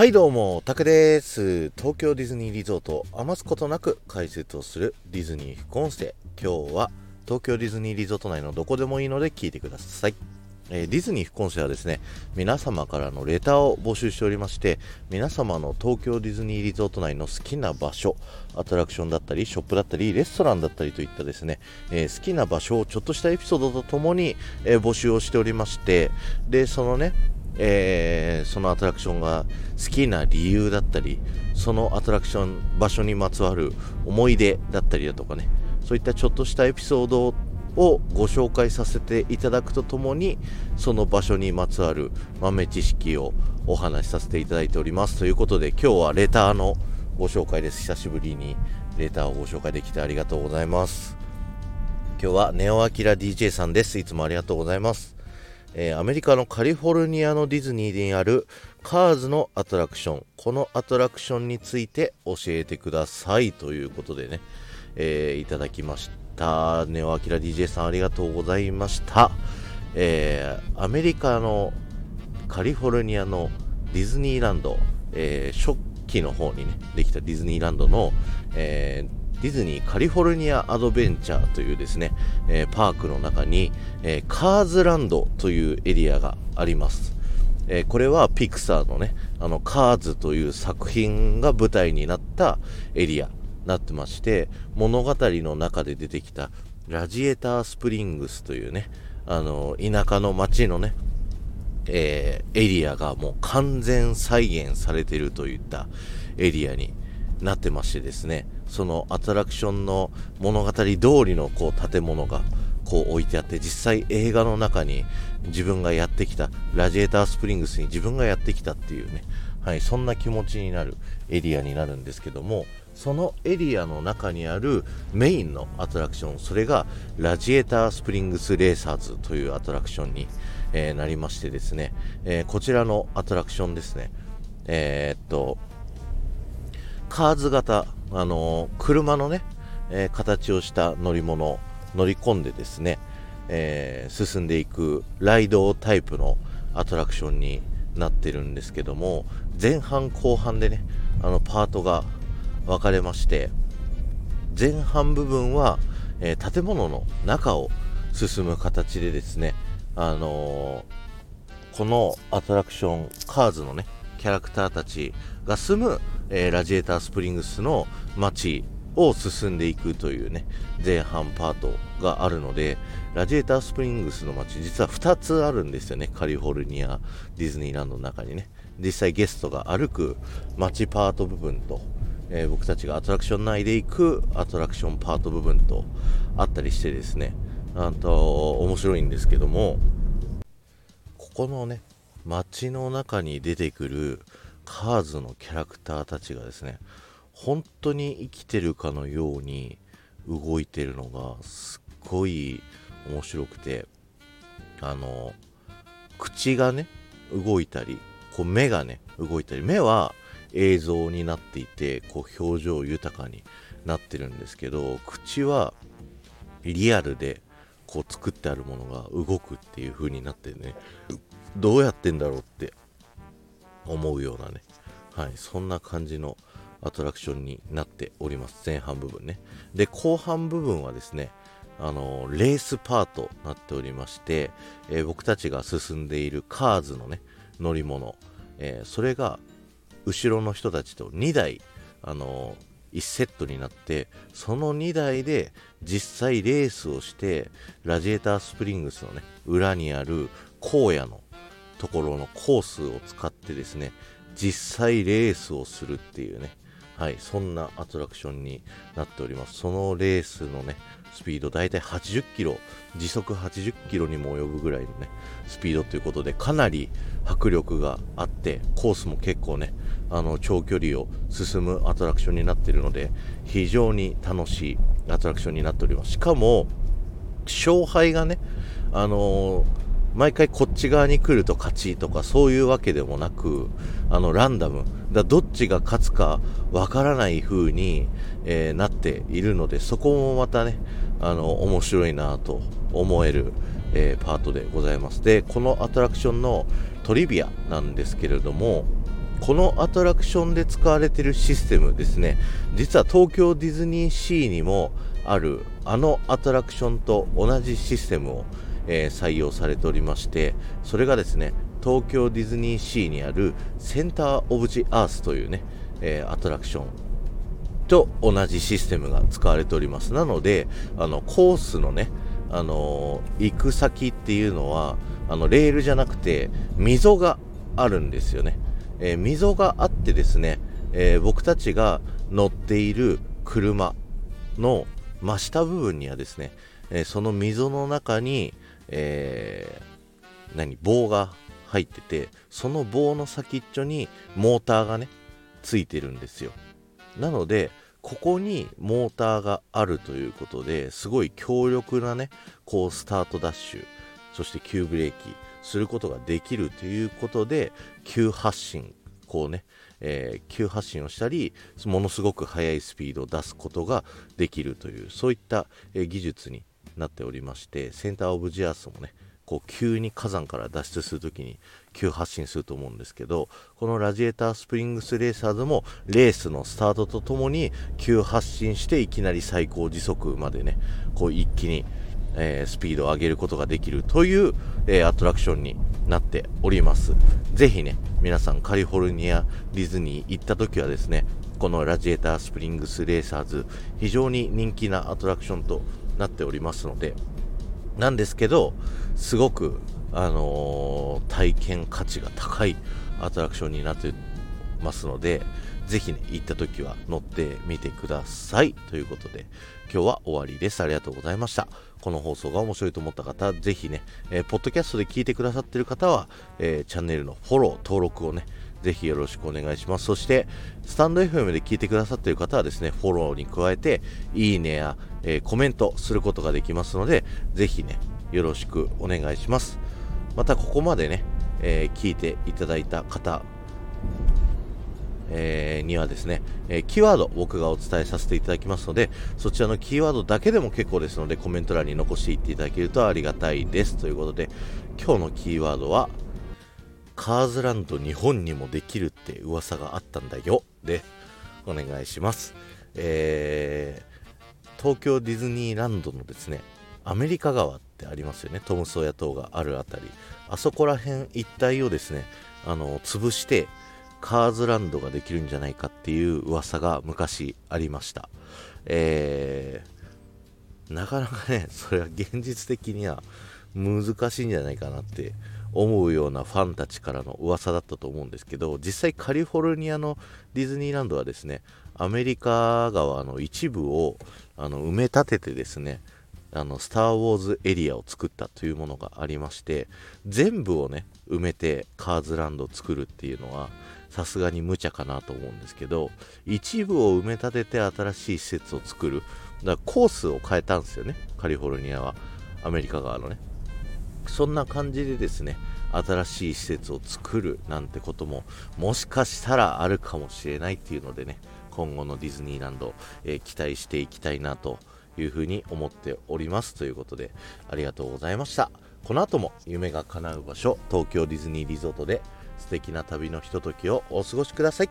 はいどうも、タクです。東京ディズニーリゾートを余すことなく解説をするディズニー副音声。今日は東京ディズニーリゾート内のどこでもいいので聞いてください。えーディズニー副音声はですね、皆様からのレターを募集しておりまして、皆様の東京ディズニーリゾート内の好きな場所、アトラクションだったり、ショップだったり、レストランだったりといったですね、えー好きな場所をちょっとしたエピソードとともに、えー募集をしておりまして、で、そのね、えーそのアトラクションが好きな理由だったりそのアトラクション場所にまつわる思い出だったりだとかね。そういったちょっとしたエピソードをご紹介させていただくとともにその場所にまつわる豆知識をお話しさせていただいております。ということで今日はレターのご紹介です。久しぶりにレターをご紹介できてありがとうございます。今日はネオアキラ DJ さんです。いつもありがとうございます。えーアメリカのカリフォルニアのディズニーにあるカーズのアトラクション。このアトラクションについて教えてくださいということでね、えーいただきました。ネオアキラ DJ さんありがとうございました、えーアメリカのカリフォルニアのディズニーランド、えー初期の方にねできたディズニーランドの、えーディズニーカリフォルニアアドベンチャーというですね、えーパークの中に、えーカーズランドというエリアがあります。えーこれはピクサーのね、あのカーズという作品が舞台になったエリアになってまして、物語の中で出てきたラジエータースプリングスというね、あの田舎の町のね、えーエリアがもう完全再現されてるといったエリアになってましてですねそのアトラクションの物語通りのこう建物がこう置いてあって実際映画の中に自分がやってきたラジエータースプリングスに自分がやってきたっていうねはいそんな気持ちになるエリアになるんですけどもそのエリアの中にあるメインのアトラクションそれがラジエータースプリングスレーサーズというアトラクションに、えーなりましてですね、えーこちらのアトラクションですね。えーっとカーズ型、あの車のね、えー形をした乗り物乗り込んでですね、えー進んでいくライドタイプのアトラクションになってるんですけども前半後半でねあのパートが分かれまして前半部分は、えー建物の中を進む形でですね、あのこのアトラクションカーズのねキャラクターたちが住む、えーラジエータースプリングスの街を進んでいくというね前半パートがあるのでラジエータースプリングスの街実は2つあるんですよねカリフォルニアディズニーランドの中にね。実際ゲストが歩く街パート部分と、えー僕たちがアトラクション内で行くアトラクションパート部分とあったりしてですね。あと面白いんですけどもここのね街の中に出てくるカーズのキャラクターたちがですね本当に生きてるかのように動いてるのがすっごい面白くてあの口がね動いたりこう目がね動いたり目は映像になっていてこう表情豊かになってるんですけど口はリアルでこう作ってあるものが動くっていう風になってねどうやってんだろうって思うようなね。はい。そんな感じのアトラクションになっております。前半部分ね。で後半部分はですねあのレースパートになっておりまして、えー僕たちが進んでいるカーズのね乗り物、えーそれが後ろの人たちと2台あの1セットになってその2台で実際レースをしてラジエータースプリングスのね裏にある荒野のところのコースを使ってですね実際レースをするっていうねはいそんなアトラクションになっております。そのレースのねスピード大体80キロ時速80キロにも及ぶぐらいのねスピードということでかなり迫力があってコースも結構ねあの長距離を進むアトラクションになっているので非常に楽しいアトラクションになっております。しかも勝敗がねあのー毎回こっち側に来ると勝ちとかそういうわけでもなくあのランダム。だどっちが勝つかわからない風に、えーなっているのでそこもまたねあの面白いなと思える、えーパートでございます。でこのアトラクションのトリビアなんですけれどもこのアトラクションで使われているシステムですね。実は東京ディズニーシーにもあるあのアトラクションと同じシステムを、えー、採用されておりましてそれがですね東京ディズニーシーにあるセンター・オブ・ジ・アースというね、えー、アトラクションと同じシステムが使われております。なのであのコースのねあのー、行く先っていうのはあのレールじゃなくて溝があるんですよね、えー、溝があってですね、えー、僕たちが乗っている車の真下部分にはですね、えその溝の中に、え何棒が入っててその棒の先っちょにモーターがねついてるんですよ。なのでここにモーターがあるということですごい強力なねこうスタートダッシュそして急ブレーキすることができるということで急発進こうね、えー、急発進をしたりものすごく速いスピードを出すことができるというそういった、え、技術になっておりましてセンターオブジアースもねこう急に火山から脱出するときに急発進すると思うんですけどこのラジエータースプリングスレーサーズもレースのスタートとともに急発進していきなり最高時速までねこう一気に、えー、スピードを上げることができるという、えー、アトラクションになっております。ぜひね皆さんカリフォルニアディズニー行った時はですねこのラジエータースプリングスレーサーズ非常に人気なアトラクションとなっておりますのでなんですけどすごくあのー、体験価値が高いアトラクションになってますので、ぜひね、行った時は乗ってみてください。ということで、今日は終わりです。ありがとうございました。この放送が面白いと思った方、ぜひね、えー、ポッドキャストで聞いてくださってる方は、えー、チャンネルのフォロー、登録をね、ぜひよろしくお願いします。そして、スタンド FM で聞いてくださっている方はですね、フォローに加えて、いいねや、えー、コメントすることができますので、ぜひね、よろしくお願いします。また、ここまでね、えー、聞いていただいた方、えー、にはですね、え、キーワード僕がお伝えさせていただきますので、そちらのキーワードだけでも結構ですので、コメント欄に残していっていただけるとありがたいです。ということで、今日のキーワードは、カーズランド日本にもできるって噂があったんだよ。で、お願いします。えー、東京ディズニーランドのですね、アメリカ川ってありますよね。トムソーヤ島があるあたり。あそこら辺一帯をですね、あの、潰して、カーズランドができるんじゃないかっていう噂が昔ありました。えー、なかなかね、それは現実的には難しいんじゃないかなって思うようなファンたちからの噂だったと思うんですけど実際カリフォルニアのディズニーランドはですねアメリカ川の一部をあの埋め立ててですねあのスター・ウォーズエリアを作ったというものがありまして全部をね埋めてカーズランドを作るっていうのはさすがに無茶かなと思うんですけど一部を埋め立てて新しい施設を作る。だからコースを変えたんですよねカリフォルニアは。アメリカ側のね。そんな感じでですね新しい施設を作るなんてことももしかしたらあるかもしれないっていうのでね今後のディズニーランド、えー、期待していきたいなというふうに思っております。ということでありがとうございました。この後も夢が叶う場所東京ディズニーリゾートで素敵な旅のひとときをお過ごしください。